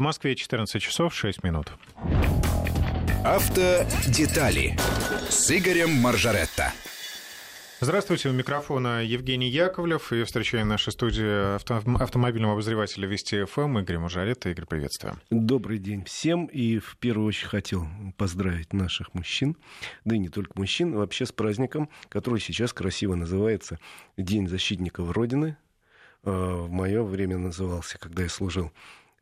В Москве 14 часов 6 минут. Автодетали с Игорем Маржаретто. Здравствуйте, у микрофона Евгений Яковлев. И встречаем в нашей студии авто, автомобильного обозревателя Вести ФМ Игорь Мажаретта. Игорь, приветствую. Добрый день всем. И в первую очередь хотел поздравить наших мужчин, да и не только мужчин, вообще с праздником, который сейчас красиво называется День защитников Родины. А, в мое время назывался, когда я служил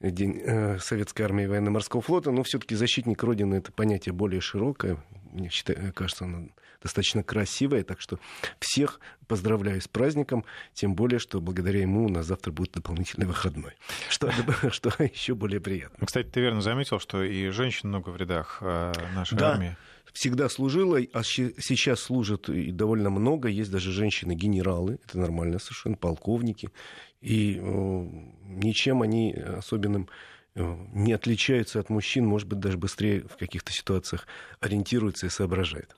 День э, Советской армии и военно-морского флота, но все-таки защитник Родины это понятие более широкое. Мне считаю, кажется, оно достаточно красивое. Так что всех поздравляю с праздником, тем более, что благодаря ему у нас завтра будет дополнительный выходной, что, что еще более приятно. Кстати, ты верно заметил, что и женщин много в рядах э, нашей да. армии всегда служила, а сейчас служат и довольно много. Есть даже женщины-генералы, это нормально совершенно, полковники. И э, ничем они особенным э, не отличаются от мужчин, может быть, даже быстрее в каких-то ситуациях ориентируются и соображают.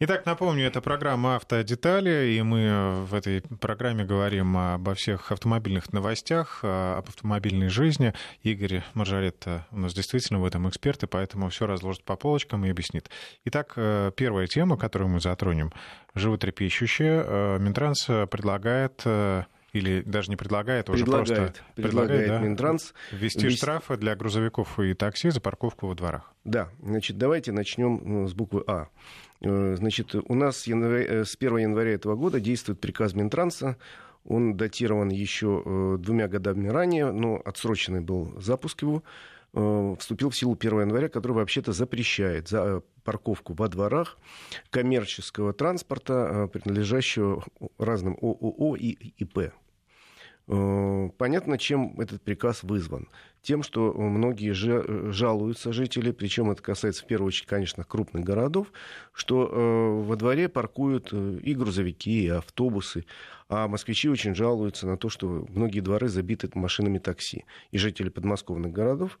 Итак, напомню, это программа «Автодетали», и мы в этой программе говорим обо всех автомобильных новостях, об автомобильной жизни. Игорь Маржаретта у нас действительно в этом эксперт, и поэтому все разложит по полочкам и объяснит. Итак, э, первая тема, которую мы затронем, животрепещущая. Э, Минтранс предлагает э, или даже не предлагает, а уже предлагает, просто предлагает, предлагает да, Минтранс ввести ввести... штрафы для грузовиков и такси за парковку во дворах. Да, значит, давайте начнем с буквы А. Э, значит, у нас э, с 1 января этого года действует приказ Минтранса. Он датирован еще э, двумя годами ранее, но отсроченный был запуск его вступил в силу 1 января, который вообще-то запрещает за парковку во дворах коммерческого транспорта, принадлежащего разным ООО и ИП. Понятно, чем этот приказ вызван тем, что многие жалуются жители, причем это касается в первую очередь, конечно, крупных городов, что э, во дворе паркуют э, и грузовики, и автобусы, а москвичи очень жалуются на то, что многие дворы забиты машинами такси. И жители подмосковных городов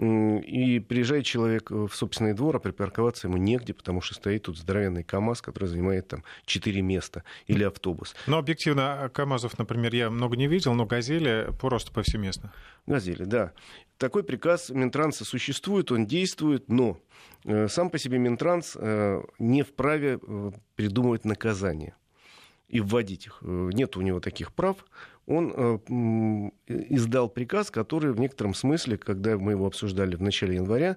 и приезжает человек в собственный двор, а припарковаться ему негде, потому что стоит тут здоровенный КАМАЗ, который занимает там 4 места, или автобус. Но объективно а, КАМАЗов, например, я много не видел, но «Газели» просто повсеместно. «Газели», да. Такой приказ Минтранса существует, он действует, но э, сам по себе Минтранс э, не вправе э, придумывать наказания и вводить их. Нет у него таких прав он э, издал приказ, который в некотором смысле, когда мы его обсуждали в начале января,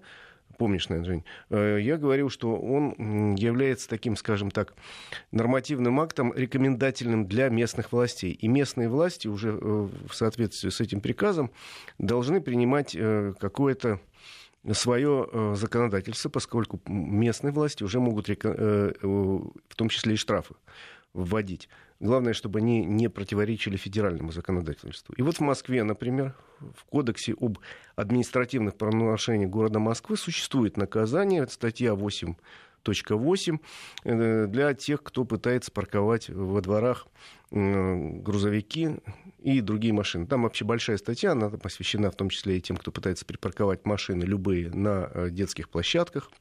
помнишь, наверное, Жень, э, я говорил, что он является таким, скажем так, нормативным актом, рекомендательным для местных властей. И местные власти уже э, в соответствии с этим приказом должны принимать какое-то свое законодательство, поскольку местные власти уже могут, в том числе и штрафы, вводить. Главное, чтобы они не противоречили федеральному законодательству. И вот в Москве, например, в Кодексе об административных правонарушениях города Москвы существует наказание, это статья 8 8 э, для тех, кто пытается парковать во дворах грузовики и другие машины. Там вообще большая статья, она посвящена в том числе и тем, кто пытается припарковать машины любые на э, детских площадках.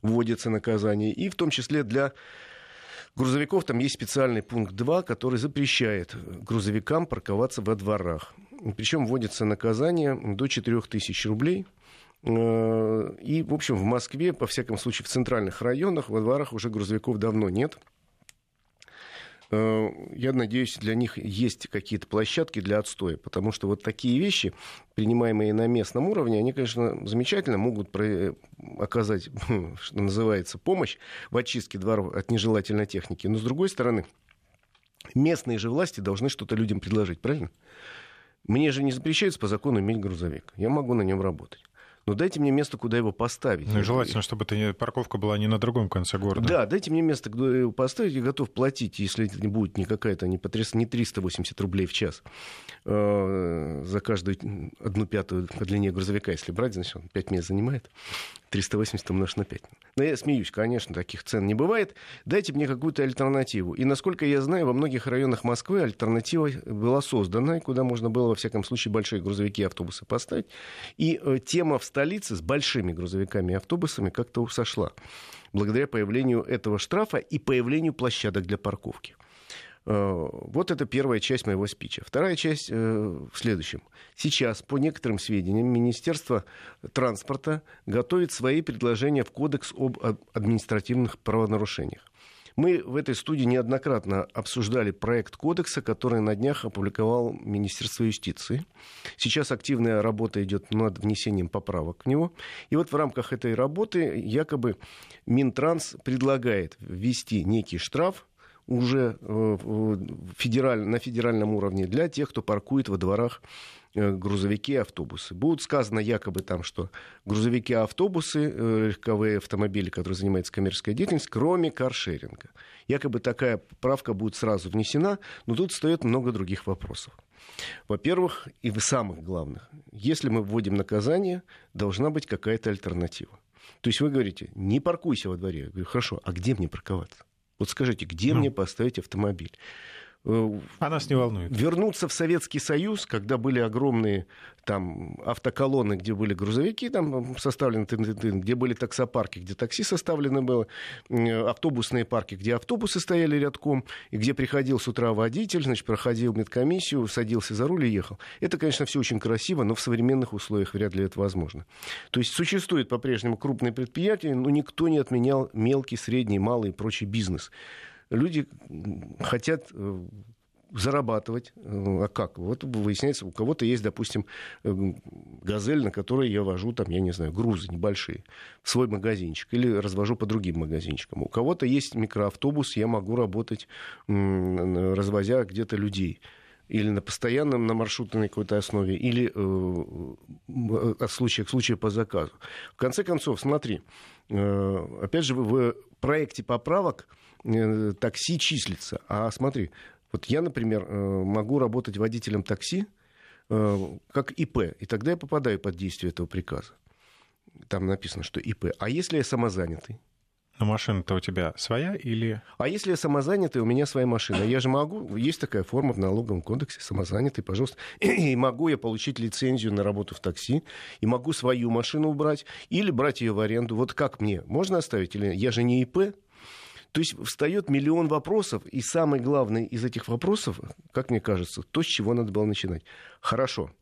Вводится наказание. И в том числе для грузовиков там есть специальный пункт 2, который запрещает грузовикам парковаться во дворах. Причем вводится наказание до 4000 рублей. Э, и, в общем, в Москве, по всяком случае, в центральных районах, во дворах уже грузовиков давно нет. Э, я надеюсь, для них есть какие-то площадки для отстоя, потому что вот такие вещи, принимаемые на местном уровне, они, конечно, замечательно могут оказать, что называется, помощь в очистке дворов от нежелательной техники. Но, с другой стороны, местные же власти должны что-то людям предложить, правильно? Мне же не запрещается по закону иметь грузовик. Я могу на нем работать но ну, дайте мне место, куда его поставить. Ну и желательно, чтобы это парковка была не на другом конце города. Да, дайте мне место, куда его поставить, я готов платить, если это не будет не какая-то, не, потряс... не 380 рублей в час э, за каждую одну пятую по длине грузовика, если брать, значит, он 5 мест занимает. 380 умножить на 5. Но я смеюсь, конечно, таких цен не бывает. Дайте мне какую-то альтернативу. И, насколько я знаю, во многих районах Москвы альтернатива была создана, куда можно было, во всяком случае, большие грузовики и автобусы поставить. И э, тема в столице с большими грузовиками и автобусами как-то сошла. Благодаря появлению этого штрафа и появлению площадок для парковки. Э, вот это первая часть моего спича. Вторая часть э, в следующем. Сейчас, по некоторым сведениям, Министерство транспорта готовит свои предложения в Кодекс об административных правонарушениях. Мы в этой студии неоднократно обсуждали проект кодекса, который на днях опубликовал Министерство юстиции. Сейчас активная работа идет над внесением поправок в него. И вот в рамках этой работы якобы Минтранс предлагает ввести некий штраф уже э, федераль, на федеральном уровне для тех, кто паркует во дворах грузовики и автобусы. Будут сказано якобы там, что грузовики автобусы, э, легковые автомобили, которые занимаются коммерческой деятельностью, кроме каршеринга. Якобы такая правка будет сразу внесена, но тут встает много других вопросов. Во-первых, и в самых главных, если мы вводим наказание, должна быть какая-то альтернатива. То есть вы говорите, не паркуйся во дворе. Я говорю, хорошо, а где мне парковаться? Вот скажите, где ну. мне поставить автомобиль? Э, а нас не волнует. Вернуться в Советский Союз, когда были огромные там автоколонны, где были грузовики там составлены, где были таксопарки, где такси составлено было, автобусные парки, где автобусы стояли рядком, и где приходил с утра водитель, значит, проходил медкомиссию, садился за руль и ехал. Это, конечно, все очень красиво, но в современных условиях вряд ли это возможно. То есть существует по-прежнему крупные предприятия, но никто не отменял мелкий, средний, малый и прочий бизнес люди хотят э, зарабатывать. Э, а как? Вот выясняется, у кого-то есть, допустим, э, газель, на которой я вожу, там, я не знаю, грузы небольшие в свой магазинчик или развожу по другим магазинчикам. У кого-то есть микроавтобус, я могу работать, развозя где-то людей или на постоянном, на маршрутной какой-то основе, или э, от случая к случаю по заказу. В конце концов, смотри, э, опять же, в проекте поправок такси числится. А смотри, вот я, например, э, могу работать водителем такси э, как ИП, и тогда я попадаю под действие этого приказа. Там написано, что ИП. А если я самозанятый? Но машина-то у тебя своя или... А если я самозанятый, у меня своя машина. Я же могу, есть такая форма в налоговом кодексе, самозанятый, пожалуйста. И могу я получить лицензию на работу в такси, и могу свою машину убрать, или брать ее в аренду. Вот как мне? Можно оставить? Или я же не ИП, то есть встает миллион вопросов, и самый главный из этих вопросов, как мне кажется, то, с чего надо было начинать. Хорошо,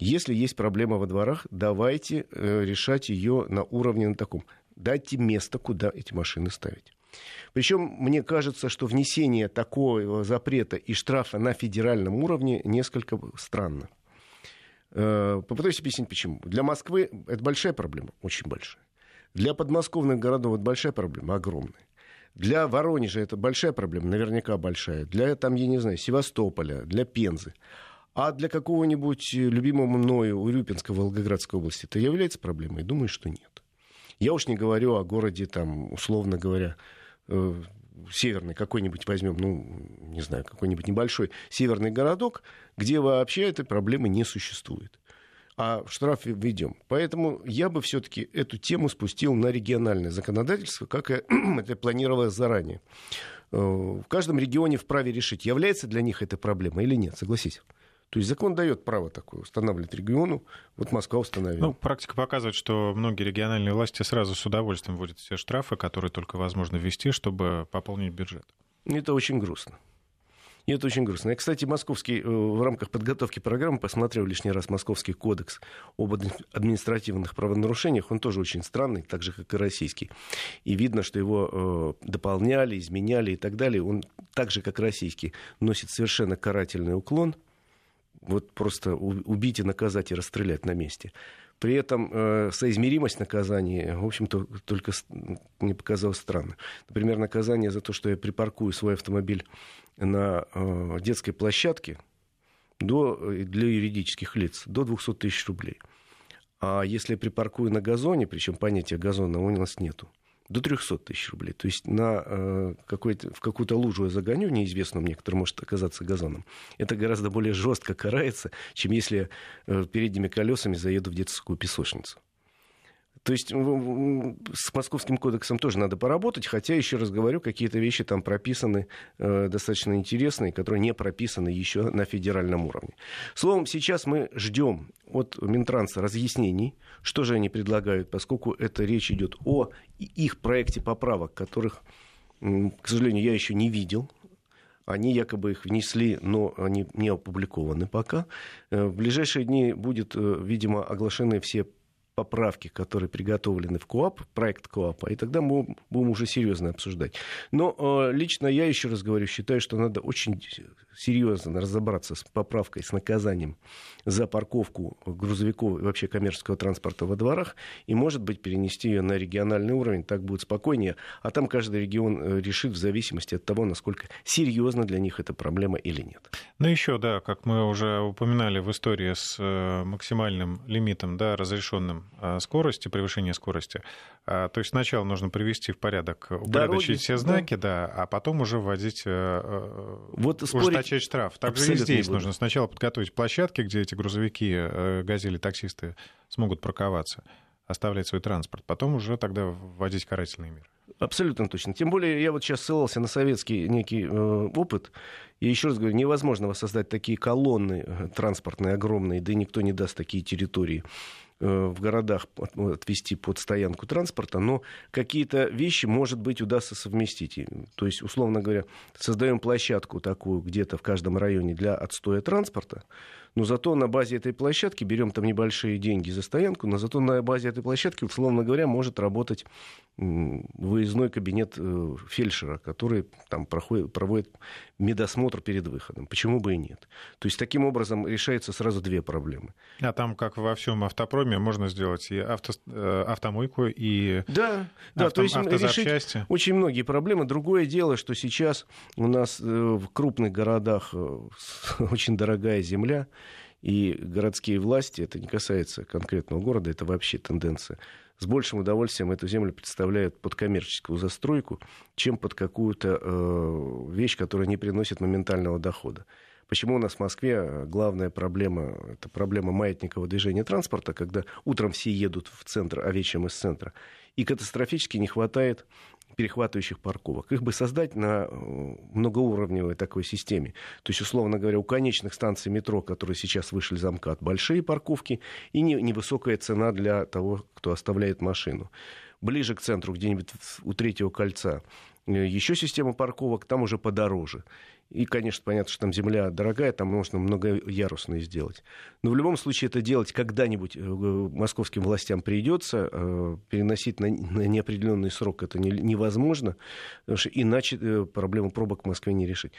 если есть проблема во дворах, давайте э, решать ее на уровне на таком. Дайте место, куда эти машины ставить. Причем мне кажется, что внесение такого запрета и штрафа на федеральном уровне несколько странно. Э, попытаюсь объяснить, почему. Для Москвы это большая проблема, очень большая. Для подмосковных городов это большая проблема, огромная. Для Воронежа это большая проблема, наверняка большая. Для, там, я не знаю, Севастополя, для Пензы. А для какого-нибудь любимого мною Урюпинской, Волгоградской области это является проблемой? Думаю, что нет. Я уж не говорю о городе, там, условно говоря, э, северный какой-нибудь возьмем, ну, не знаю, какой-нибудь небольшой северный городок, где вообще этой проблемы не существует а штраф введем. Поэтому я бы все-таки эту тему спустил на региональное законодательство, как это планировалось заранее. Э, в каждом регионе вправе решить, является для них эта проблема или нет, согласись. То есть закон дает право такое устанавливать региону. Вот Москва установила. Ну, практика показывает, что многие региональные власти сразу с удовольствием вводят все штрафы, которые только возможно ввести, чтобы пополнить бюджет. Это очень грустно. И это очень грустно. Я, кстати, московский, э, в рамках подготовки программы посмотрел лишний раз Московский кодекс об административных правонарушениях. Он тоже очень странный, так же, как и российский. И видно, что его э, дополняли, изменяли и так далее. Он так же, как российский, носит совершенно карательный уклон. Вот просто убить и наказать и расстрелять на месте. При этом э, соизмеримость наказания, в общем-то, только мне показалось странно. Например, наказание за то, что я припаркую свой автомобиль на э, детской площадке до, э, для юридических лиц до 200 тысяч рублей. А если я припаркую на газоне, причем понятия газона у нас нету, до 300 тысяч рублей. То есть на, э, в какую-то лужу я загоню, неизвестным некоторым может оказаться газоном. Это гораздо более жестко карается, чем если э, передними колесами заеду в детскую песочницу. То есть с Московским кодексом тоже надо поработать, хотя, еще раз говорю, какие-то вещи там прописаны э, достаточно интересные, которые не прописаны еще на федеральном уровне. Словом, сейчас мы ждем от Минтранса разъяснений, что же они предлагают, поскольку это речь идет о их проекте поправок, которых, к сожалению, я еще не видел. Они якобы их внесли, но они не опубликованы пока. В ближайшие дни будет, видимо, оглашены все поправки, которые приготовлены в КОАП, проект КОАПа, и тогда мы будем уже серьезно обсуждать. Но э, лично я, еще раз говорю, считаю, что надо очень серьезно разобраться с поправкой, с наказанием за парковку грузовиков и вообще коммерческого транспорта во дворах, и, может быть, перенести ее на региональный уровень, так будет спокойнее, а там каждый регион э, решит в зависимости от того, насколько серьезно для них эта проблема или нет. Ну еще, да, как мы уже упоминали в истории с э, максимальным лимитом, да, разрешенным скорости, превышения скорости. А, то есть сначала нужно привести в порядок, упорядочить все знаки, да. да, а потом уже вводить, э, э, вот ужесточать штраф. Также и здесь нужно сначала подготовить площадки, где эти грузовики, газели, таксисты смогут парковаться, оставлять свой транспорт. Потом уже тогда вводить карательные меры. Абсолютно точно. Тем более, я вот сейчас ссылался на советский некий э, опыт. И еще раз говорю, невозможно воссоздать такие колонны транспортные огромные, да и никто не даст такие территории Э, в городах ну, отвести под стоянку транспорта, но какие-то вещи, может быть, удастся совместить. То есть, условно говоря, создаем площадку такую где-то в каждом районе для отстоя транспорта, но зато на базе этой площадки берем там небольшие деньги за стоянку, но зато на базе этой площадки, условно говоря, может работать выездной кабинет э, фельдшера, который там проходит, проводит медосмотр перед выходом. Почему бы и нет? То есть таким образом решается сразу две проблемы. А там, как во всем автопроме, можно сделать и авто, э, автомойку, и да, да, авто, то есть решить очень многие проблемы. Другое дело, что сейчас у нас э, в крупных городах очень дорогая земля, и городские власти, это не касается конкретного города, это вообще тенденция, с большим удовольствием эту землю представляют под коммерческую застройку, чем под какую-то э, вещь, которая не приносит моментального дохода. Почему у нас в Москве главная проблема, это проблема маятникового движения транспорта, когда утром все едут в центр, а вечером из центра, и катастрофически не хватает перехватывающих парковок. Их бы создать на э, многоуровневой такой системе. То есть, условно говоря, у конечных станций метро, которые сейчас вышли за МКАД, большие парковки и невысокая цена для того, кто оставляет машину. Ближе к центру, где-нибудь у третьего кольца, э, еще система парковок, там уже подороже. И, конечно, понятно, что там земля дорогая, там можно многоярусные сделать. Но в любом случае это делать когда-нибудь э, московским властям придется. Э, переносить на, неопределенный срок это не, невозможно, потому что иначе э, проблему пробок в Москве не решить.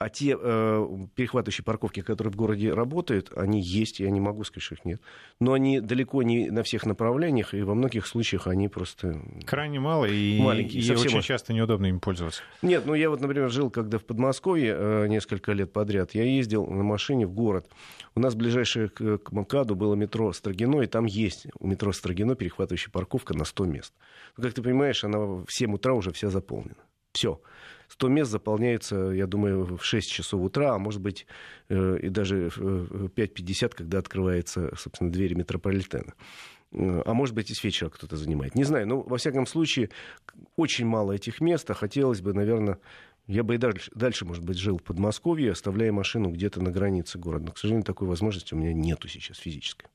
А те э, перехватывающие парковки, которые в городе работают, они есть, я не могу сказать, что их нет. Но они далеко не на всех направлениях, и во многих случаях они просто... Крайне мало, и, маленькие, и очень мало. часто неудобно им пользоваться. Нет, ну я вот, например, жил когда в Подмосковье э, несколько лет подряд. Я ездил на машине в город. У нас ближайшее к, к МКАДу было метро Строгино, и там есть у метро Строгино перехватывающая парковка на 100 мест. Но, как ты понимаешь, она в 7 утра уже вся заполнена. Все. 100 мест заполняется, я думаю, в 6 часов утра, а может быть э, и даже в 5.50, когда открывается, собственно, двери метрополитена э, а может быть и с вечера кто-то занимает. Не знаю, но во всяком случае очень мало этих мест, а хотелось бы, наверное, я бы и дальше, дальше, может быть, жил в Подмосковье, оставляя машину где-то на границе города. Но, к сожалению, такой возможности у меня нету сейчас физической.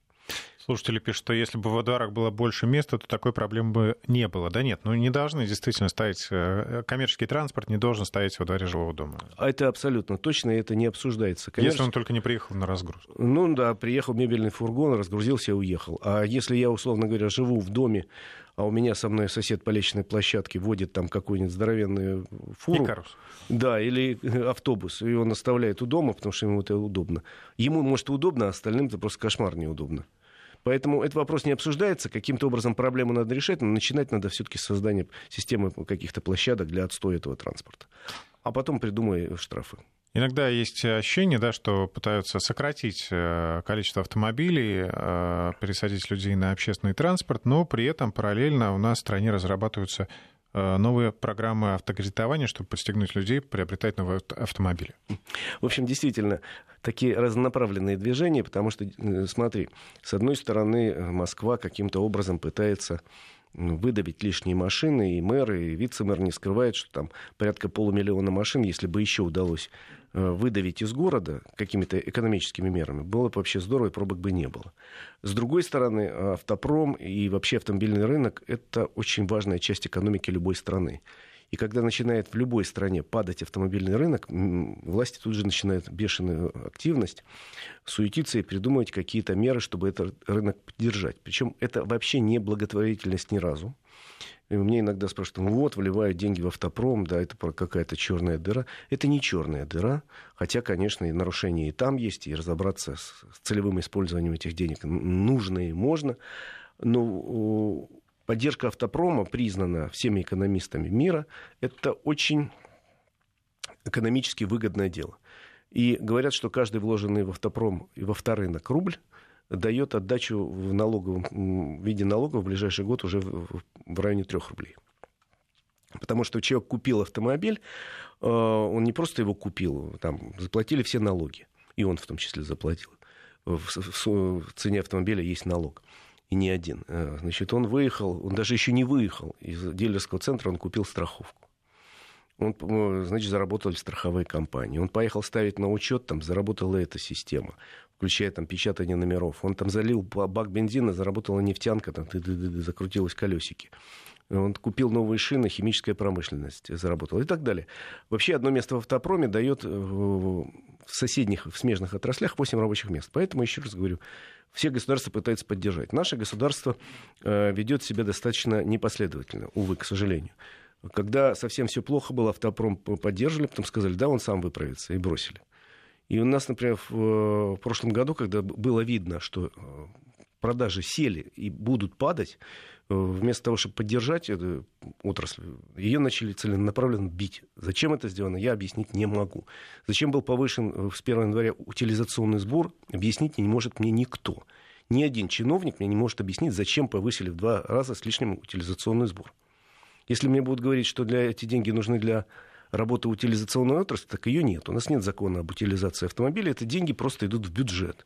Слушатели пишут, что если бы во дворах было больше места, то такой проблемы бы не было. Да нет, ну не должны действительно ставить... Э, коммерческий транспорт не должен ставить во дворе жилого дома. А это абсолютно точно, это не обсуждается. Коммерческий... Если он только не приехал на разгрузку. Ну да, приехал мебельный фургон, разгрузился и уехал. А если я, условно говоря, живу в доме, а у меня со мной сосед по личной площадке водит там какую-нибудь здоровенную фуру. Икарус. Да, или автобус, и он оставляет у дома, потому что ему это удобно. Ему, может, удобно, а остальным это просто кошмар неудобно. Поэтому этот вопрос не обсуждается. Каким-то образом проблему надо решать, но начинать надо все-таки с создания системы каких-то площадок для отстоя этого транспорта. А потом придумай штрафы. Иногда есть ощущение, да, что пытаются сократить э, количество автомобилей, э, пересадить людей на общественный транспорт, но при этом параллельно у нас в стране разрабатываются новые программы автокредитования, чтобы подстегнуть людей приобретать новые автомобили. В общем, действительно, такие разнонаправленные движения, потому что, э, смотри, с одной стороны, э, Москва каким-то образом пытается выдавить лишние машины, и мэр, и вице-мэр не скрывают, что там порядка полумиллиона машин, если бы еще удалось Э, выдавить из города какими-то экономическими мерами, было бы вообще здорово, и пробок бы не было. С другой стороны, автопром и вообще автомобильный рынок – это очень важная часть экономики любой страны. И когда начинает в любой стране падать автомобильный рынок, власти тут же начинают бешеную активность, суетиться и придумывать какие-то меры, чтобы этот рынок поддержать. Причем это вообще не благотворительность ни разу. И мне иногда спрашивают, ну вот, вливают деньги в автопром, да, это какая-то черная дыра. Это не черная дыра, хотя, конечно, и нарушения и там есть, и разобраться с целевым использованием этих денег нужно и можно. Но поддержка автопрома признана всеми экономистами мира. Это очень экономически выгодное дело. И говорят, что каждый вложенный в автопром и во вторынок рубль дает отдачу в налоговом в виде налогов в ближайший год уже в, в районе 3 рублей. Потому что человек купил автомобиль, э, он не просто его купил, там заплатили все налоги, и он в том числе заплатил. В, в, в цене автомобиля есть налог и не один. Э, значит, он выехал, он даже еще не выехал из дилерского центра, он купил страховку. Он, э, значит, заработали страховые компании. Он поехал ставить на учет, там заработала эта система, включая там печатание номеров. Он там залил бак бензина, заработала нефтянка, там закрутилось колесики. Он купил новые шины, химическая промышленность заработала и так далее. Вообще одно место в автопроме дает э, в соседних, в смежных отраслях 8 рабочих мест. Поэтому, еще раз говорю, все государства пытаются поддержать. Наше государство э, ведет себя достаточно непоследовательно, увы, к сожалению. Когда совсем все плохо было, автопром поддерживали, потом сказали, да, он сам выправится, и бросили. И у нас, например, в, в прошлом году, когда было видно, что э, продажи сели и будут падать, э, вместо того, чтобы поддержать эту отрасль, ее начали целенаправленно бить. Зачем это сделано, я объяснить не могу. Зачем был повышен э, с 1 января утилизационный сбор, объяснить не может мне никто. Ни один чиновник мне не может объяснить, зачем повысили в два раза с лишним утилизационный сбор. Если мне будут говорить, что для эти деньги нужны для работы утилизационной отрасли, так ее нет. У нас нет закона об утилизации автомобиля. Это деньги просто идут в бюджет.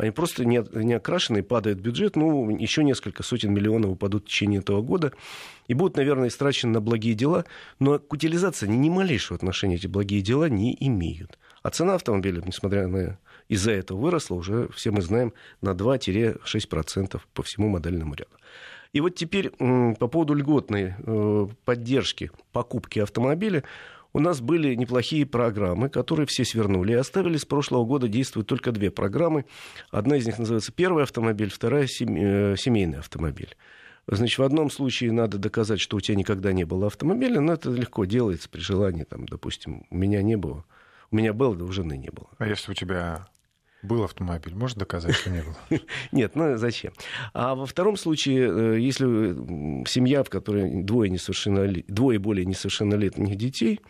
Они просто не, не окрашены, падает бюджет, ну, еще несколько сотен миллионов упадут в течение этого года. И будут, наверное, истрачены на благие дела, но к утилизации они ни малейшего отношения эти благие дела не имеют. А цена автомобиля, несмотря на из-за этого выросла уже, все мы знаем, на 2-6% по всему модельному ряду. И вот теперь по поводу льготной э, поддержки покупки автомобиля у нас были неплохие программы, которые все свернули и оставили с прошлого года действуют только две программы. Одна из них называется «Первый автомобиль», вторая э, «Семейный автомобиль». Значит, в одном случае надо доказать, что у тебя никогда не было автомобиля, но это легко делается при желании. Там, допустим, у меня не было. У меня было, да у жены не было. А если у тебя был автомобиль, можно доказать, что не было? Нет, ну зачем? А во втором случае, э, если семья, в которой двое, несовершеннолет... двое более несовершеннолетних детей,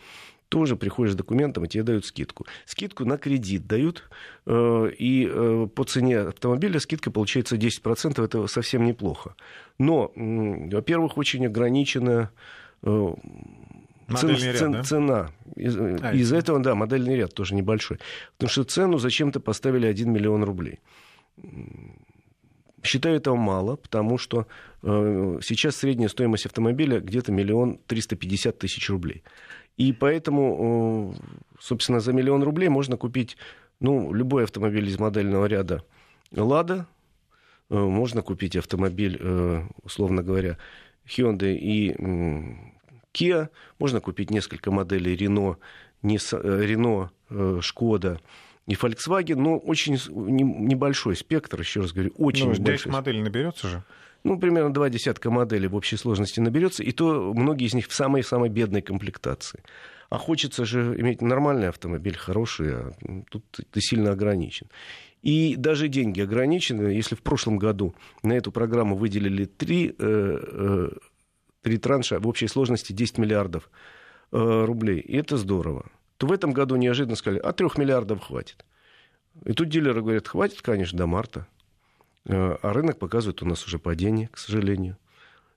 тоже приходишь с документом, и тебе дают скидку. Скидку на кредит дают, э, и э, по цене автомобиля скидка получается 10%, это совсем неплохо. Но, во-первых, очень ограничена Модельный цен, ряд, цен, да? Цена. Из, а, из этого, да, модельный ряд тоже небольшой. Потому что цену зачем-то поставили 1 миллион рублей. Считаю этого мало, потому что э, сейчас средняя стоимость автомобиля где-то миллион триста пятьдесят тысяч рублей. И поэтому, э, собственно, за миллион рублей можно купить ну, любой автомобиль из модельного ряда «Лада», э, можно купить автомобиль, э, условно говоря, Hyundai и Kia, можно купить несколько моделей Renault, Renault, Skoda и Volkswagen, но очень небольшой спектр, еще раз говорю, очень ну, небольшой. 10 моделей наберется же? Ну, примерно два десятка моделей в общей сложности наберется, и то многие из них в самой-самой бедной комплектации. А хочется же иметь нормальный автомобиль, хороший, а тут ты сильно ограничен. И даже деньги ограничены. Если в прошлом году на эту программу выделили 3 три транша в общей сложности 10 миллиардов э, рублей. И это здорово. То в этом году неожиданно сказали, а трех миллиардов хватит. И тут дилеры говорят, хватит, конечно, до марта. Э, а рынок показывает у нас уже падение, к сожалению.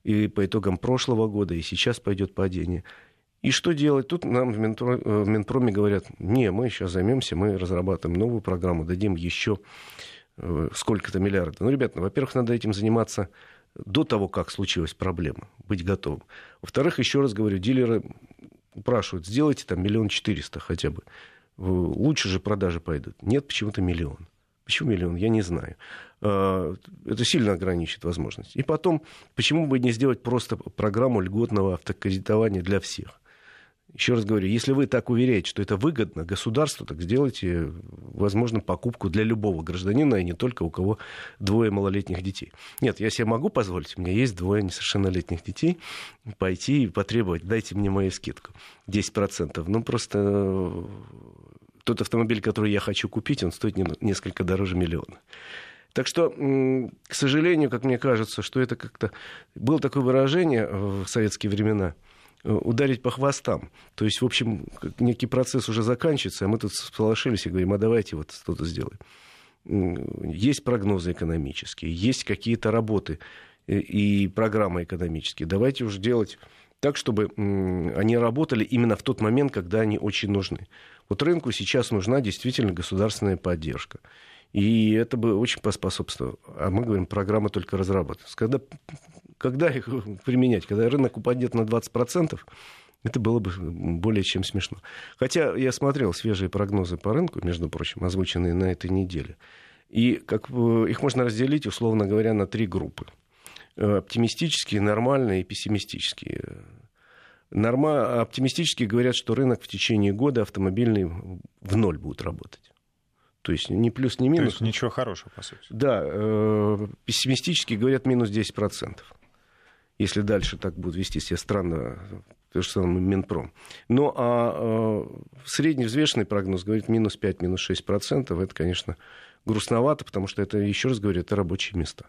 И по итогам прошлого года, и сейчас пойдет падение. И что делать? Тут нам в, Минпро, э, в Минпроме говорят, не, мы сейчас займемся, мы разрабатываем новую программу, дадим еще сколько-то миллиардов. Ну, ребята, во-первых, надо этим заниматься до того, как случилась проблема, быть готовым. Во-вторых, еще раз говорю, дилеры упрашивают, сделайте там миллион четыреста хотя бы. Лучше же продажи пойдут. Нет, почему-то миллион. Почему миллион? Я не знаю. Э, это сильно ограничит возможность. И потом, почему бы не сделать просто программу льготного автокредитования для всех? Еще раз говорю, если вы так уверяете, что это выгодно государству, так сделайте, возможно, покупку для любого гражданина, и не только у кого двое малолетних детей. Нет, я себе могу позволить, у меня есть двое несовершеннолетних детей, пойти и потребовать, дайте мне мою скидку, 10%. Ну, просто э, тот автомобиль, который я хочу купить, он стоит несколько дороже миллиона. Так что, к сожалению, как мне кажется, что это как-то... Было такое выражение в советские времена – Э, ударить по хвостам. То есть, в общем, некий процесс уже заканчивается, а мы тут сполошились и говорим, а давайте вот что-то сделаем. Есть прогнозы экономические, есть какие-то работы э, и программы экономические. Давайте уже делать так, чтобы они работали именно в тот момент, когда они очень нужны. Вот рынку сейчас нужна действительно государственная поддержка. И это бы очень поспособствовало. А мы говорим, программа только разрабатывается. Когда когда их применять? Когда рынок упадет на 20%, это было бы более чем смешно. Хотя я смотрел свежие прогнозы по рынку, между прочим, озвученные на этой неделе. И как, их можно разделить, условно говоря, на три группы. Э, оптимистические, нормальные и пессимистические. Норма... Оптимистические говорят, что рынок в течение года автомобильный в ноль будет работать. То есть ни плюс, ни минус. То есть ничего хорошего, по сути. Да, э, пессимистически говорят минус 10% если дальше так будут вести себя странно, то же самое Минпром. Ну, а э, средневзвешенный прогноз говорит минус 5, минус 6 процентов. Это, конечно, грустновато, потому что это, еще раз говорю, это рабочие места.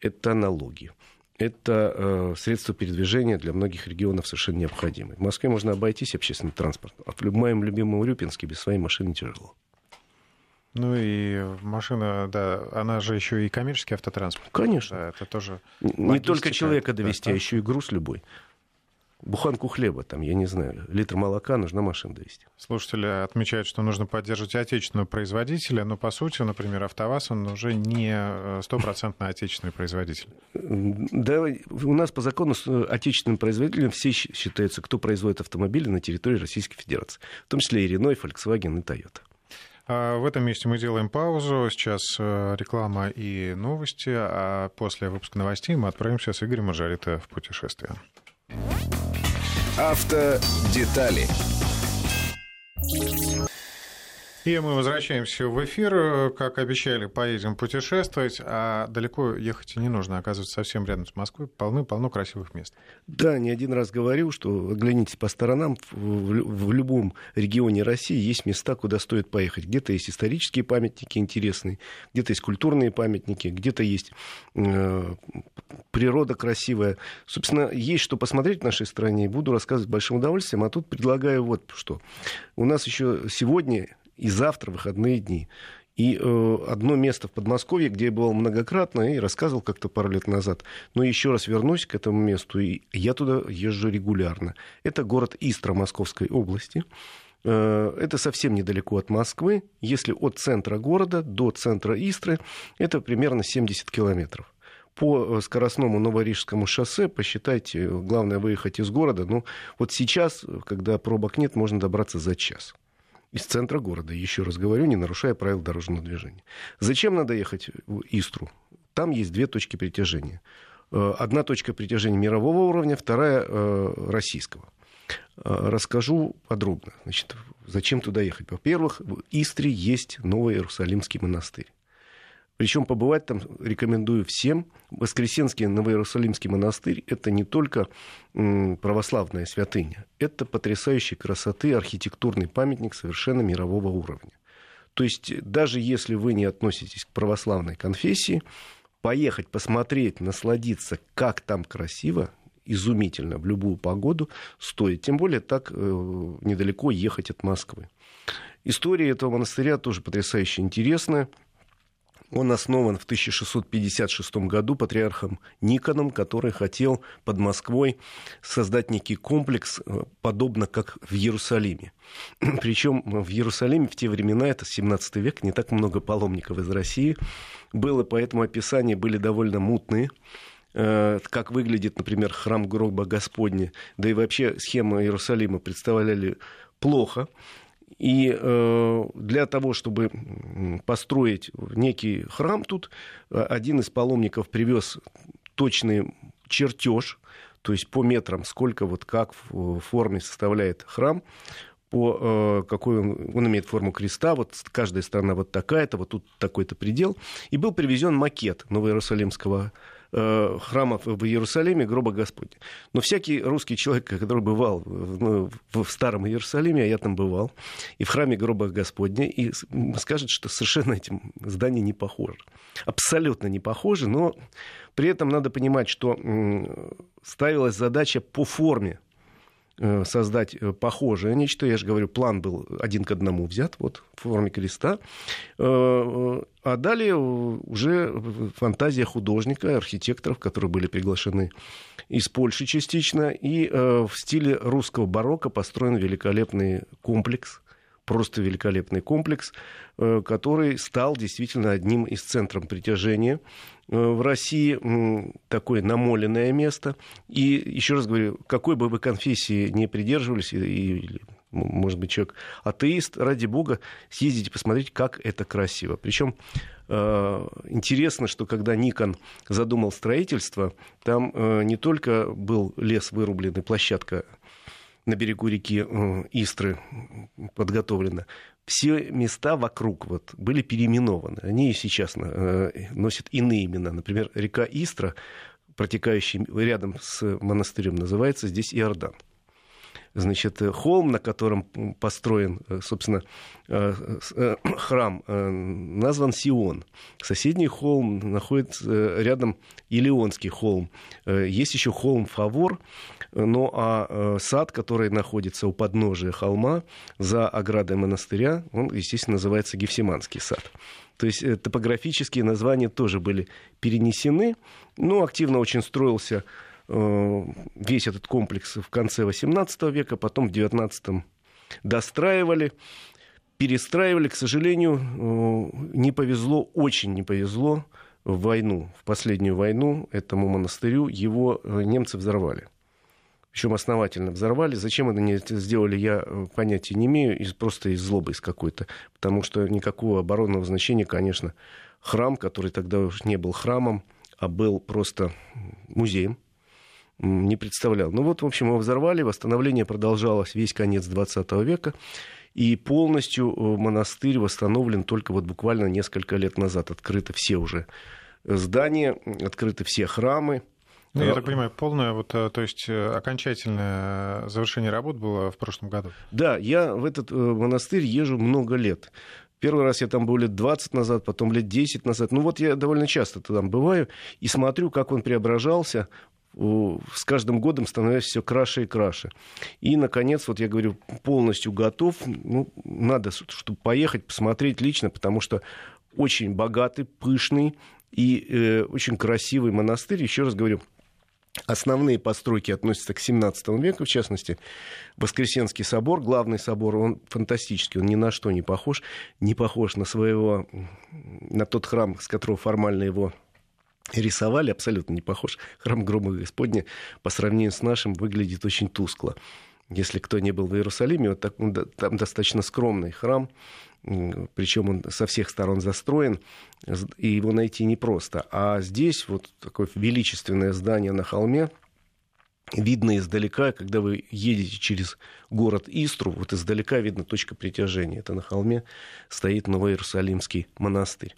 Это налоги. Это э, средство передвижения для многих регионов совершенно необходимое. В Москве можно обойтись общественным транспортом, а в моем любимом Урюпинске без своей машины тяжело. Ну и машина, да, она же еще и коммерческий автотранспорт. Конечно. Да, это тоже Не только человека довести, да, а еще и груз любой. Буханку хлеба, там, я не знаю, литр молока нужно машин довести. Слушатели отмечают, что нужно поддерживать отечественного производителя, но по сути, например, АвтоВАЗ, он уже не э, стопроцентно отечественный производитель. Да, у нас по закону с э, отечественным производителем все считаются, кто производит автомобили на территории Российской Федерации, в том числе и Renault, и Volkswagen, и Toyota. А, в этом месте мы делаем паузу. Сейчас э, реклама и новости, а после выпуска новостей мы отправимся с Игорем Маржарито в путешествие. Автодетали. И мы возвращаемся в эфир. Как обещали, поедем путешествовать, а далеко ехать не нужно. Оказывается, совсем рядом с Москвой полны-полно красивых мест. Да, не один раз говорил, что глянитесь по сторонам, в, в любом регионе России есть места, куда стоит поехать. Где-то есть исторические памятники интересные, где-то есть культурные памятники, где-то есть э, природа красивая. Собственно, есть что посмотреть в нашей стране. Буду рассказывать большим удовольствием. А тут предлагаю вот что. У нас еще сегодня и завтра выходные дни. И э, одно место в Подмосковье, где я был многократно и рассказывал как-то пару лет назад, но еще раз вернусь к этому месту, и я туда езжу регулярно. Это город Истра Московской области. Э, это совсем недалеко от Москвы. Если от центра города до центра Истры, это примерно 70 километров по э, скоростному Новорижскому шоссе, посчитайте, главное выехать из города. Ну, вот сейчас, когда пробок нет, можно добраться за час из центра города, еще раз говорю, не нарушая правил дорожного движения. Зачем надо ехать в Истру? Там есть две точки притяжения. Э, одна точка притяжения мирового уровня, вторая э, российского. Э, расскажу подробно. Значит, зачем туда ехать? Во-первых, в Истре есть Новый Иерусалимский монастырь. Причем побывать там рекомендую всем. Воскресенский Новоиерусалимский монастырь – это не только православная святыня, это потрясающей красоты архитектурный памятник совершенно мирового уровня. То есть даже если вы не относитесь к православной конфессии, поехать, посмотреть, насладиться, как там красиво, изумительно, в любую погоду стоит. Тем более так э, недалеко ехать от Москвы. История этого монастыря тоже потрясающе интересная – он основан в 1656 году патриархом Никоном, который хотел под Москвой создать некий комплекс, э, подобно как в Иерусалиме. Причем в Иерусалиме в те времена, это 17 век, не так много паломников из России было, поэтому описания были довольно мутные э, как выглядит, например, храм гроба Господня, да и вообще схема Иерусалима представляли плохо. И э, для того, чтобы построить некий храм тут, э, один из паломников привез точный чертеж, то есть по метрам, сколько вот как в форме составляет храм, по э, какой он, он имеет форму креста, вот каждая сторона вот такая-то, вот тут такой-то предел. И был привезен макет Новоиерусалимского э, храма в Иерусалиме, гроба Господня. Но всякий русский человек, который бывал ну, в Старом Иерусалиме, а я там бывал, и в храме гроба Господня, и скажет, что совершенно этим здание не похоже. Абсолютно не похоже, но при этом надо понимать, что ставилась задача по форме Э, создать э, похожее нечто. Я же говорю, план был один к одному взят, вот, в форме креста. Э, а далее уже фантазия художника, архитекторов, которые были приглашены из Польши частично. И в стиле русского барокко построен великолепный комплекс, просто великолепный комплекс, который стал действительно одним из центров притяжения Э, в России такое намоленное место. И еще раз говорю, какой бы вы конфессии не придерживались, и, может быть, человек атеист, ради бога, съездите, посмотрите, как это красиво. Причем э, интересно, что когда Никон задумал строительство, там э, не только был лес вырублен и площадка на берегу реки Истры подготовлена все места вокруг вот были переименованы. Они и сейчас э, носят иные имена. Например, река Истра, протекающая рядом с монастырем, называется здесь Иордан. Значит, э, холм, на котором построен, э, собственно, храм, назван Сион. Соседний холм находится рядом Илионский холм. Есть еще холм Фавор, ну а э, сад, который находится у подножия холма за оградой монастыря, он, естественно, называется Гефсиманский сад. То есть э, топографические названия тоже были перенесены. Ну, активно очень строился э, весь этот комплекс в конце XVIII века, потом в XIX достраивали, перестраивали. К сожалению, не повезло, очень не повезло в войну, в последнюю войну этому монастырю. Его немцы взорвали причем основательно взорвали. Зачем они это сделали, я э, понятия не имею, из, просто из злобы из какой-то. Потому что никакого оборонного значения, конечно, храм, который тогда уже не был храмом, а был просто музеем, не представлял. Ну вот, в общем, его взорвали, восстановление продолжалось весь конец 20 века, и полностью э, монастырь восстановлен только вот буквально несколько лет назад. Открыты все уже здания, открыты все храмы, ну, я так понимаю, полное, вот, э, то есть э, окончательное завершение работ было в прошлом году? Да, я в этот э, монастырь езжу много лет. Первый раз я там был лет 20 назад, потом лет 10 назад. Ну вот я довольно часто там бываю и смотрю, как он преображался, с каждым годом становясь все краше и краше. И, наконец, вот я говорю, полностью готов. Ну, надо, чтобы поехать, посмотреть лично, потому что очень богатый, пышный и э, очень красивый монастырь. Еще раз говорю, Основные постройки относятся к 17 веку, в частности, Воскресенский собор, главный собор, он фантастический, он ни на что не похож, не похож на своего, на тот храм, с которого формально его рисовали, абсолютно не похож. Храм Грома Господня по сравнению с нашим выглядит очень тускло. Если кто не был в Иерусалиме, вот так, там достаточно скромный храм, причем он со всех сторон застроен, и его найти непросто. А здесь вот такое величественное здание на холме, видно издалека, когда вы едете через город Истру, вот издалека видно точка притяжения. Это на холме стоит Новый Иерусалимский монастырь.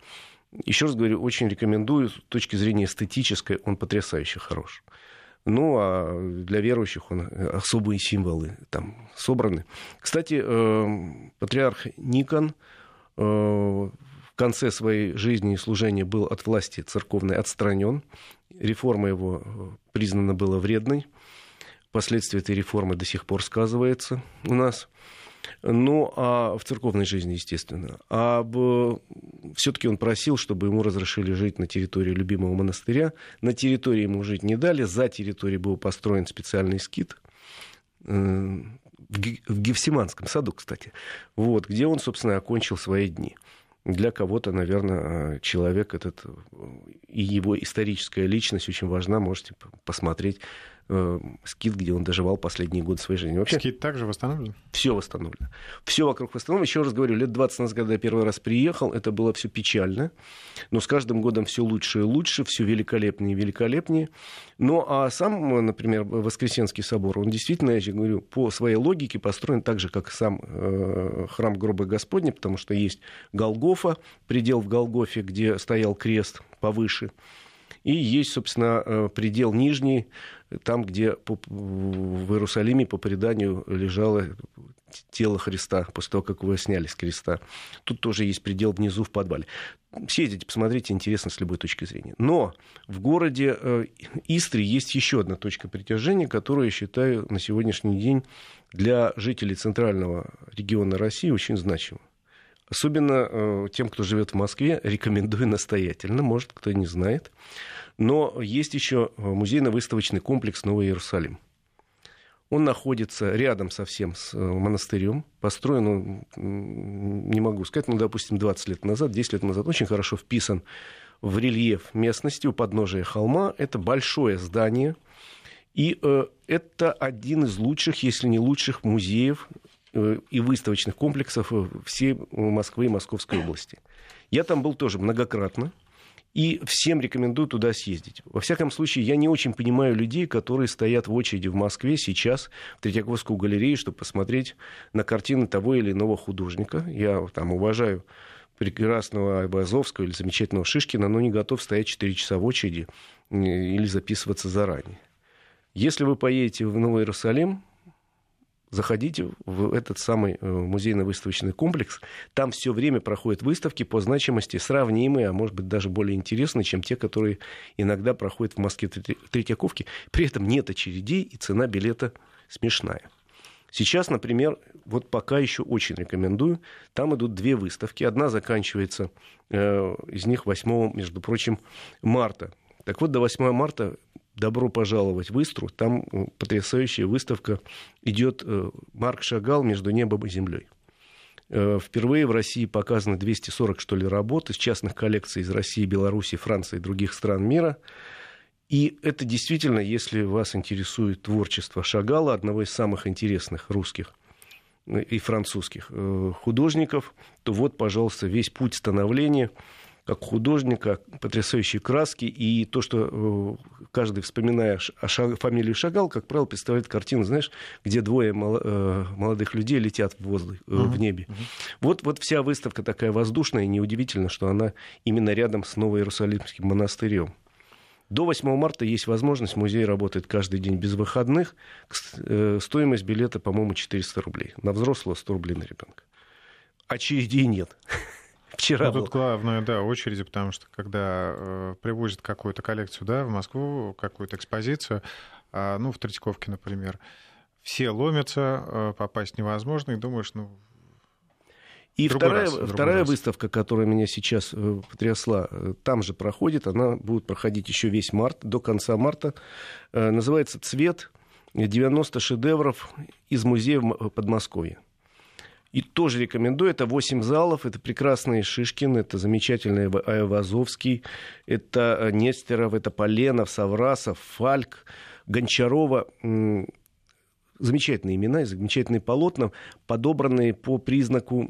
Еще раз говорю, очень рекомендую, с точки зрения эстетической, он потрясающе хорош. Ну, а для верующих он, э, особые символы там собраны. Кстати, э, патриарх Никон э, в конце своей жизни и служения был от власти церковной отстранен. Реформа его признана была вредной. Последствия этой реформы до сих пор сказывается у нас. Ну, а в церковной жизни, естественно. А все-таки он просил, чтобы ему разрешили жить на территории любимого монастыря. На территории ему жить не дали. За территорией был построен специальный скит э, в Гефсиманском саду, кстати, вот, где он, собственно, окончил свои дни. Для кого-то, наверное, человек этот и его историческая личность очень важна. Можете посмотреть э, скит, где он доживал последние годы своей жизни. Вообще, скит также восстановлен? Все восстановлено. Все вокруг восстановлено. Еще раз говорю, лет 20 назад, когда я первый раз приехал, это было все печально. Но с каждым годом все лучше и лучше, все великолепнее и великолепнее. Ну, а сам, например, Воскресенский собор, он действительно, я же говорю, по своей логике построен так же, как сам э, храм гроба Господня, потому что есть Голгофа, предел в Голгофе, где стоял крест повыше. И есть, собственно, э, предел нижний, там, где в Иерусалиме по преданию лежало тело Христа после того, как его сняли с креста. Тут тоже есть предел внизу в подвале. Съездите, посмотрите, интересно с любой точки зрения. Но в городе э, Истри есть еще одна точка притяжения, которую я считаю на сегодняшний день для жителей центрального региона России очень значима. Особенно э, тем, кто живет в Москве, рекомендую настоятельно, может, кто не знает. Но есть еще музейно-выставочный комплекс Новый Иерусалим. Он находится рядом совсем с э, монастырем. Построен он, не могу сказать, ну, допустим, 20 лет назад, 10 лет назад. Очень хорошо вписан в рельеф местности у подножия холма. Это большое здание. И э, это один из лучших, если не лучших музеев Э, и выставочных комплексов всей Москвы и Московской области. Я там был тоже многократно. И всем рекомендую туда съездить. Во всяком случае, я не очень понимаю людей, которые стоят в очереди в Москве сейчас в Третьяковскую галерею, чтобы посмотреть на картины того или иного художника. Я там уважаю прекрасного Айбазовского или замечательного Шишкина, но не готов стоять 4 часа в очереди или записываться заранее. Если вы поедете в Новый Иерусалим, заходите в этот самый э, музейно-выставочный комплекс. Там все время проходят выставки по значимости сравнимые, а может быть даже более интересные, чем те, которые иногда проходят в Москве в Третьяковке. При этом нет очередей, и цена билета смешная. Сейчас, например, вот пока еще очень рекомендую. Там идут две выставки. Одна заканчивается, э, из них 8, между прочим, марта. Так вот, до 8 марта добро пожаловать в Истру. Там э, потрясающая выставка идет э, Марк Шагал между небом и землей. Э, впервые в России показаны 240, что ли, работ из частных коллекций из России, Беларуси, Франции и других стран мира. И это действительно, если вас интересует творчество Шагала, одного из самых интересных русских и французских художников, то вот, пожалуйста, весь путь становления – как художника, потрясающие краски, и то, что э, каждый, вспоминая о Шаг... фамилию Шагал, как правило, представляет картину, знаешь, где двое э, молодых людей летят в воздух, uh-huh. в небе. Uh-huh. Вот, вот вся выставка такая воздушная, и неудивительно, что она именно рядом с Новоиерусалимским монастырем. До 8 марта есть возможность, музей работает каждый день без выходных. Стоимость билета, по-моему, 400 рублей. На взрослого 100 рублей на ребенка. Очередей нет. Вчера ну, Тут главное, да, очереди, потому что когда э, привозят какую-то коллекцию, да, в Москву, какую-то экспозицию, э, ну, в Третьяковке, например, все ломятся, э, попасть невозможно, и думаешь, ну, и вторая, раз, вторая раз. выставка, которая меня сейчас э, потрясла, э, там же проходит, она будет проходить еще весь март, до конца марта. Называется «Цвет. 90 шедевров из музея в Подмосковье». И тоже рекомендую. Это 8 залов. Это прекрасный Шишкин, это замечательный Айвазовский, это э, Нестеров, это Поленов, Саврасов, Фальк, Гончарова замечательные имена и замечательные полотна, подобранные по признаку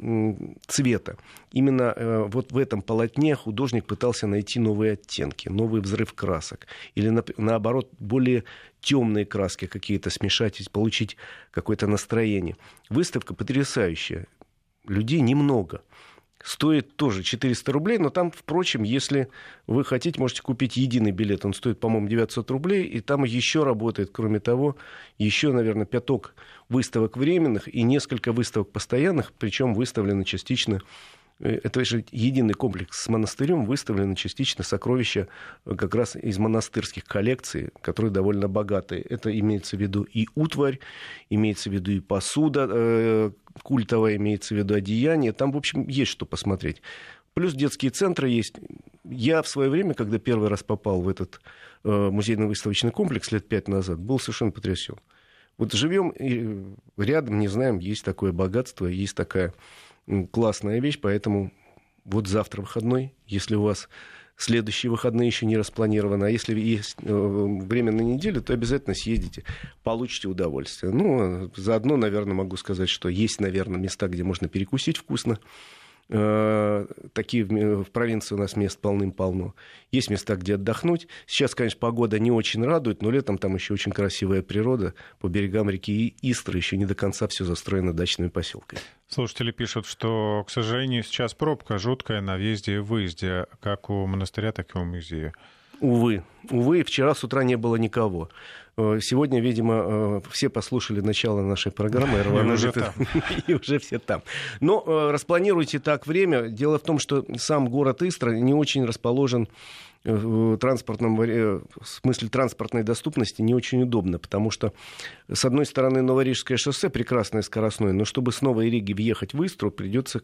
цвета. Именно э, вот в этом полотне художник пытался найти новые оттенки, новый взрыв красок. Или, наоборот, более темные краски какие-то смешать, получить какое-то настроение. Выставка потрясающая. Людей немного стоит тоже 400 рублей, но там, впрочем, если вы хотите, можете купить единый билет. Он стоит, по-моему, 900 рублей, и там еще работает, кроме того, еще, наверное, пяток выставок временных и несколько выставок постоянных, причем выставлены частично это же единый комплекс с монастырем, выставлены частично сокровища э, как раз из монастырских коллекций, которые довольно богатые. Это имеется в виду и утварь, имеется в виду и посуда э, культовая, имеется в виду одеяние. Там, в общем, есть что посмотреть. Плюс детские центры есть. Я в свое время, когда первый раз попал в этот э, музейно-выставочный комплекс лет пять назад, был совершенно потрясен. Вот живем рядом, не знаем, есть такое богатство, есть такая классная вещь, поэтому вот завтра выходной, если у вас следующие выходные еще не распланированы. А если есть э, время на неделю, то обязательно съездите, получите удовольствие. Ну, заодно, наверное, могу сказать, что есть, наверное, места, где можно перекусить вкусно. Э, такие в провинции у нас мест полным-полно. Есть места, где отдохнуть. Сейчас, конечно, погода не очень радует, но летом там еще очень красивая природа. По берегам реки Истры еще не до конца все застроено дачными поселками. Слушатели пишут, что, к сожалению, сейчас пробка жуткая на въезде и выезде, как у монастыря, так и у музея. Увы, увы, вчера с утра не было никого. Э, сегодня, видимо, э, все послушали начало нашей программы и уже, там. и уже все там. Но э, распланируйте так время. Дело в том, что сам город Истра не очень расположен в транспортном в смысле транспортной доступности не очень удобно, потому что, с одной стороны, Новорижское шоссе прекрасное скоростное, но чтобы с Новой Риги въехать в Истру, придется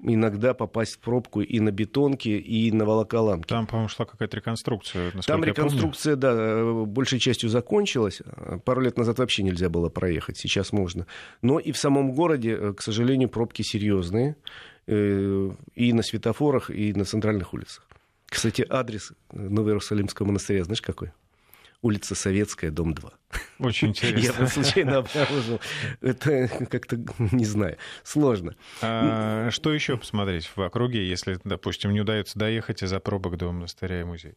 иногда попасть в пробку и на бетонке, и на волоколамке. Там, по-моему, шла какая-то реконструкция. Там реконструкция, да, большей частью закончилась. Пару лет назад вообще нельзя было проехать, сейчас можно. Но и в самом городе, э, к сожалению, пробки серьезные. Э, и на светофорах, и на центральных улицах. Кстати, адрес Новоиерусалимского монастыря, знаешь какой? Улица Советская, дом 2. Очень интересно. Я случайно обнаружил. Это как-то, не знаю, сложно. А, что еще посмотреть в округе, если, допустим, не удается доехать из-за пробок до монастыря и музея?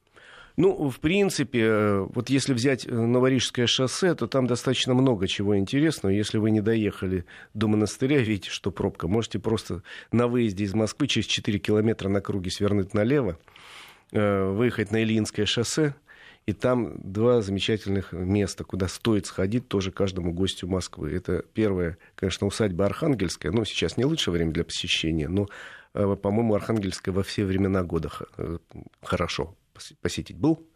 Ну, в принципе, вот если взять Новорижское шоссе, то там достаточно много чего интересного. Если вы не доехали до монастыря, видите, что пробка, можете просто на выезде из Москвы через 4 километра на круге свернуть налево, э, выехать на Ильинское шоссе, и там два замечательных места, куда стоит сходить тоже каждому гостю Москвы. Это первое, конечно, усадьба Архангельская. Ну, сейчас не лучшее время для посещения, но, э, по-моему, Архангельская во все времена года э, хорошо посетить. Был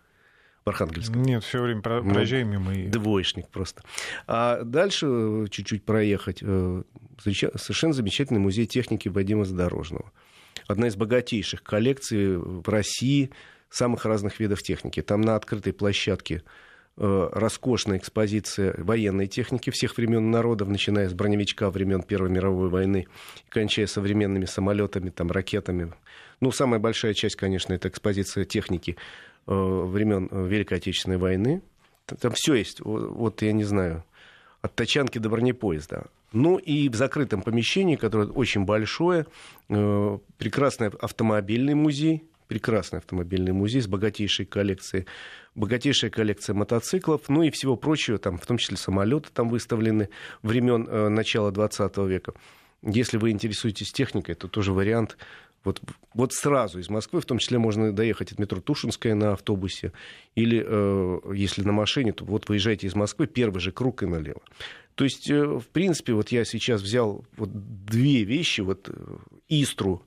в Архангельском? Нет, все время ну, проезжаем мимо. И... Двоечник просто. А дальше э, чуть-чуть проехать. Совершенно замечательный музей техники Вадима Задорожного. Одна из богатейших коллекций в России – самых разных видов техники. Там на открытой площадке э, роскошная экспозиция военной техники всех времен народов, начиная с броневичка времен Первой мировой войны, кончая современными самолетами, там, ракетами. Ну, самая большая часть, конечно, это экспозиция техники э, времен Великой Отечественной войны. Там все есть. Вот, я не знаю, от тачанки до бронепоезда. Ну и в закрытом помещении, которое очень большое, э, прекрасный автомобильный музей, прекрасный автомобильный музей с богатейшей коллекцией, богатейшая коллекция мотоциклов, ну и всего прочего, там, в том числе самолеты там выставлены времен э, начала 20 века. Если вы интересуетесь техникой, то тоже вариант вот, вот сразу из Москвы, в том числе можно доехать от метро Тушинская на автобусе, или э, если на машине, то вот выезжайте из Москвы, первый же круг и налево. То есть, э, в принципе, вот я сейчас взял вот две вещи, вот э, Истру,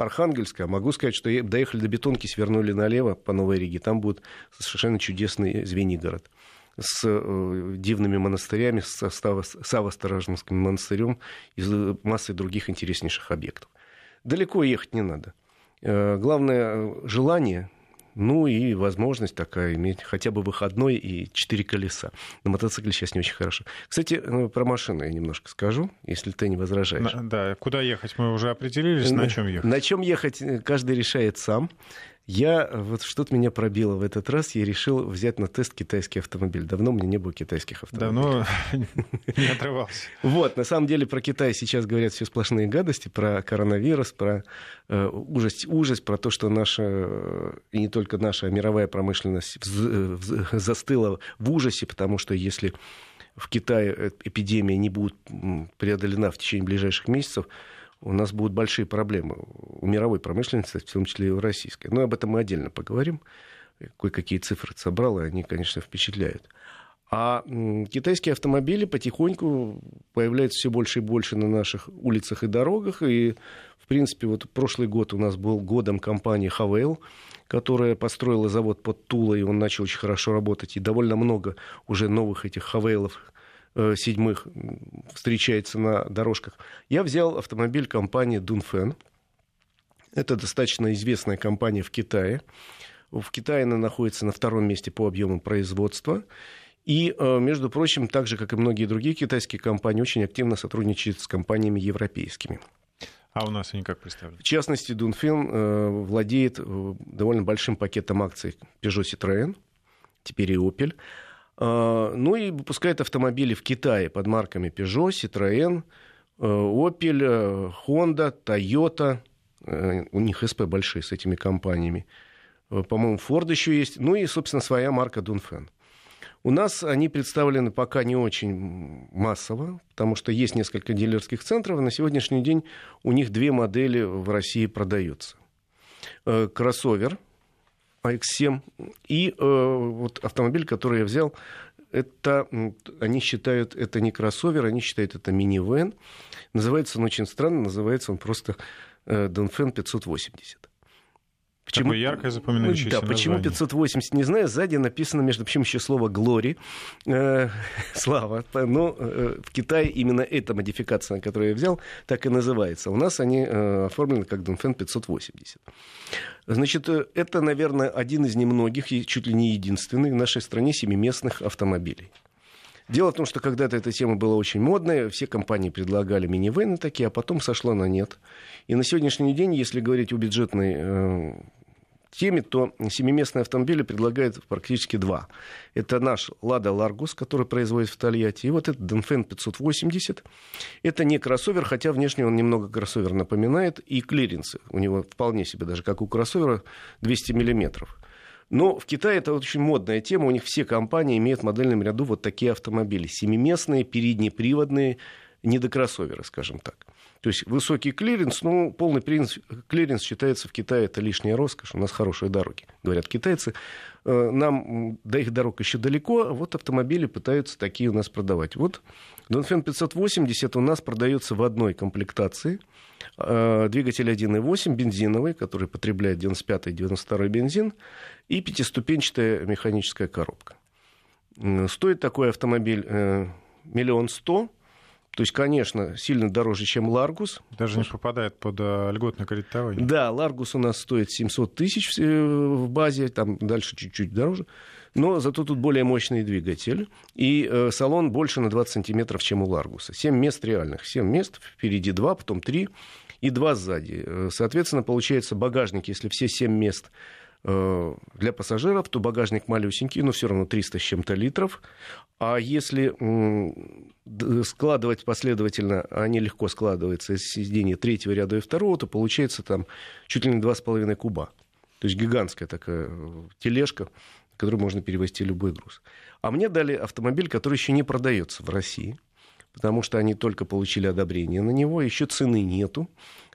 Архангельска, могу сказать, что доехали до Бетонки, свернули налево по Новой Риге. Там будет совершенно чудесный Звенигород с э, дивными монастырями, с Саво-Сторожинским монастырем и массой других интереснейших объектов. Далеко ехать не надо. Э, главное э, желание ну и возможность такая иметь хотя бы выходной и четыре колеса. На мотоцикле сейчас не очень хорошо. Кстати, ну, про машину я немножко скажу, если ты не возражаешь. Да, куда ехать мы уже определились, на чем ехать? На чем ехать каждый решает сам. Я, вот что-то меня пробило в этот раз, я решил взять на тест китайский автомобиль. Давно у меня не было китайских автомобилей. Давно не отрывался. Вот, на самом деле про Китай сейчас говорят все сплошные гадости, про коронавирус, про э, ужас, ужас, про то, что наша, и не только наша, а мировая промышленность застыла в ужасе, потому что если в Китае эпидемия не будет преодолена в течение ближайших месяцев, у нас будут большие проблемы у мировой промышленности, в том числе и у российской. Но об этом мы отдельно поговорим. Кое-какие цифры собрал, и они, конечно, впечатляют. А китайские автомобили потихоньку появляются все больше и больше на наших улицах и дорогах. И, в принципе, вот прошлый год у нас был годом компании Хавейл, которая построила завод под Тулой, и он начал очень хорошо работать. И довольно много уже новых этих Хавейлов седьмых встречается на дорожках. Я взял автомобиль компании Дунфен. Это достаточно известная компания в Китае. В Китае она находится на втором месте по объему производства. И, э, между прочим, так же, как и многие другие китайские компании, очень активно сотрудничает с компаниями европейскими. А у нас они как представлены? В частности, Дунфен э, владеет э, довольно большим пакетом акций Peugeot Citroën, теперь и Opel. Э, ну и выпускает автомобили в Китае под марками Peugeot, Citroën, э, Opel, э, Honda, Toyota. Э, у них СП большие с этими компаниями. По-моему, Ford еще есть. Ну и, собственно, своя марка Дунфен. У нас они представлены пока не очень массово, потому что есть несколько дилерских центров, на сегодняшний день у них две модели в России продаются. Кроссовер AX7 и э, вот автомобиль, который я взял, это, они считают, это не кроссовер, они считают это минивэн. Называется он очень странно, называется он просто Донфен 580. Почему? Такое яркое запоминающееся Да, почему 580, не знаю. Сзади написано, между прочим, еще слово «глори», э, слава. Но э, в Китае именно эта модификация, которую я взял, так и называется. У нас они э, оформлены как Дунфен 580. Значит, э, это, наверное, один из немногих, чуть ли не единственный в нашей стране семиместных автомобилей. Дело в том, что когда-то эта тема была очень модная, все компании предлагали минивены такие, а потом сошло на нет. И на сегодняшний день, если говорить о бюджетной э, теме, то семиместные автомобили предлагают практически два. Это наш «Лада Ларгус», который производит в Тольятти, и вот этот Донфен 580. Это не кроссовер, хотя внешне он немного кроссовер напоминает, и клиренсы у него вполне себе, даже как у кроссовера, 200 миллиметров. Но в Китае это очень модная тема. У них все компании имеют в модельном ряду вот такие автомобили. Семиместные, переднеприводные, не до кроссовера, скажем так. То есть высокий клиренс, ну, полный клиренс, считается в Китае это лишняя роскошь. У нас хорошие дороги, говорят китайцы. Э, нам до их дорог еще далеко, а вот автомобили пытаются такие у нас продавать. Вот Dongfeng 580 у нас продается в одной комплектации. Э, двигатель 1.8, бензиновый, который потребляет 95-92 бензин, и пятиступенчатая механическая коробка. Стоит такой автомобиль э, миллион сто, то есть, конечно, сильно дороже, чем Ларгус. Даже не попадает под а, льготное кредитование. Да, Ларгус у нас стоит 700 тысяч э, в базе, там дальше чуть-чуть дороже. Но зато тут более мощный двигатель. И э, салон больше на 20 сантиметров, чем у Ларгуса. 7 мест реальных. 7 мест, впереди 2, потом 3 и 2 сзади. Э, соответственно, получается багажник, если все 7 мест Э, для пассажиров, то багажник малюсенький, но все равно 300 с чем-то литров. А если складывать последовательно, они легко складываются из сидения третьего ряда и второго, то получается там чуть ли не 2,5 куба. То есть гигантская такая э, тележка, которую можно перевозить любой груз. А мне дали автомобиль, который еще не продается в России, потому что они только получили одобрение на него, еще цены нету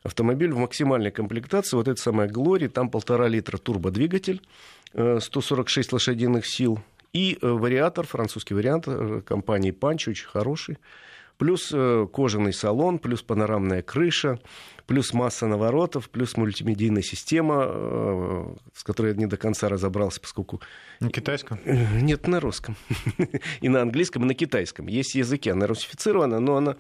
автомобиль в максимальной комплектации, вот это самая Глори, там полтора литра турбодвигатель, 146 э, лошадиных сил, и э, вариатор, французский вариант э, компании Панч, очень хороший, плюс кожаный салон, плюс панорамная крыша, плюс масса наворотов, плюс мультимедийная система, с которой я не до конца разобрался, поскольку... На китайском? Нет, на русском. и на английском, и на китайском. Есть языки, она русифицирована, но она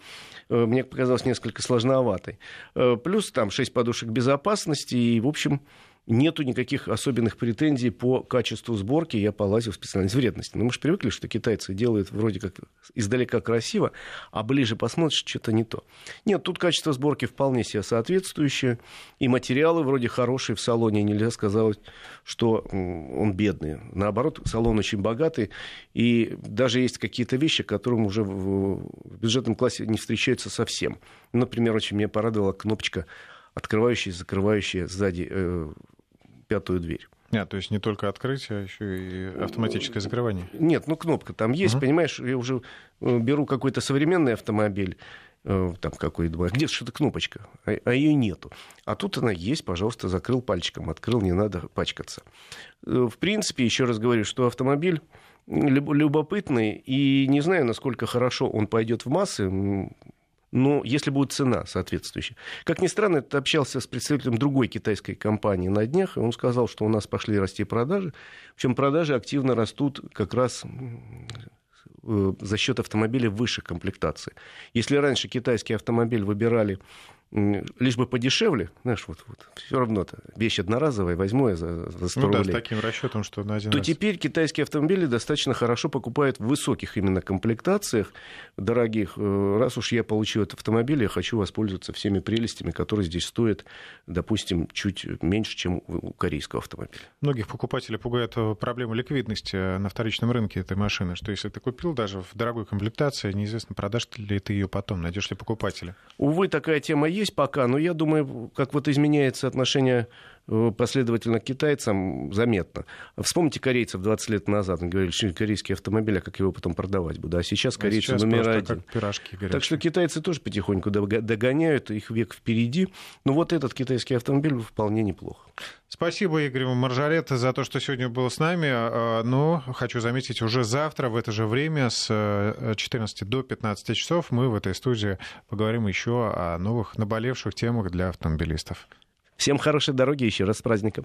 мне показалось несколько сложноватой. Э, плюс там 6 подушек безопасности и, в общем, нету никаких особенных претензий по качеству сборки. Я полазил в специальность вредности. Но мы же привыкли, что китайцы делают вроде как издалека красиво, а ближе посмотришь, что-то не то. Нет, тут качество сборки вполне себе соответствующее. И материалы вроде хорошие в салоне. Нельзя сказать, что он бедный. Наоборот, салон очень богатый. И даже есть какие-то вещи, которые уже в бюджетном классе не встречаются совсем. Например, очень меня порадовала кнопочка открывающая закрывающая сзади э, пятую дверь. Нет, то есть не только открытие, а еще и автоматическое закрывание. Нет, ну кнопка там есть, uh-huh. понимаешь, я уже э, беру какой-то современный автомобиль, э, там какой думаю, где что-то кнопочка, а, а ее нету. А тут она есть, пожалуйста, закрыл пальчиком, открыл, не надо пачкаться. Э, в принципе, еще раз говорю, что автомобиль любопытный, и не знаю, насколько хорошо он пойдет в массы, но если будет цена соответствующая. Как ни странно, я общался с представителем другой китайской компании на днях, и он сказал, что у нас пошли расти продажи. Причем продажи активно растут как раз э, за счет автомобилей высшей комплектации. Если раньше китайский автомобиль выбирали лишь бы подешевле, знаешь, вот, вот все равно-то вещь одноразовая, возьму я за, за 100 ну, рублей. да, с таким расчетом, что на один то раз. теперь китайские автомобили достаточно хорошо покупают в высоких именно комплектациях, дорогих. Э, раз уж я получил этот автомобиль, я хочу воспользоваться всеми прелестями, которые здесь стоят, допустим, чуть меньше, чем у корейского автомобиля. Многих покупателей пугает э, проблема ликвидности э, на вторичном рынке этой машины, что если ты купил даже в дорогой комплектации, неизвестно, продашь ли ты ее потом, найдешь ли покупателя. Увы, такая тема есть пока, но я думаю, как вот изменяется отношение последовательно к китайцам, заметно. Вспомните корейцев 20 лет назад. Они говорили, что корейский автомобиль, а как его потом продавать буду. А сейчас корейцы а сейчас номер один. Пирожки горячие. Так что китайцы тоже потихоньку догоняют, их век впереди. Но вот этот китайский автомобиль вполне неплохо. Спасибо, Игорь Маржарет, за то, что сегодня был с нами. А, но хочу заметить, уже завтра в это же время с 14 э, до 15 часов мы в этой студии поговорим еще о новых наболевших темах для автомобилистов. Всем хорошей дороги еще раз с праздником.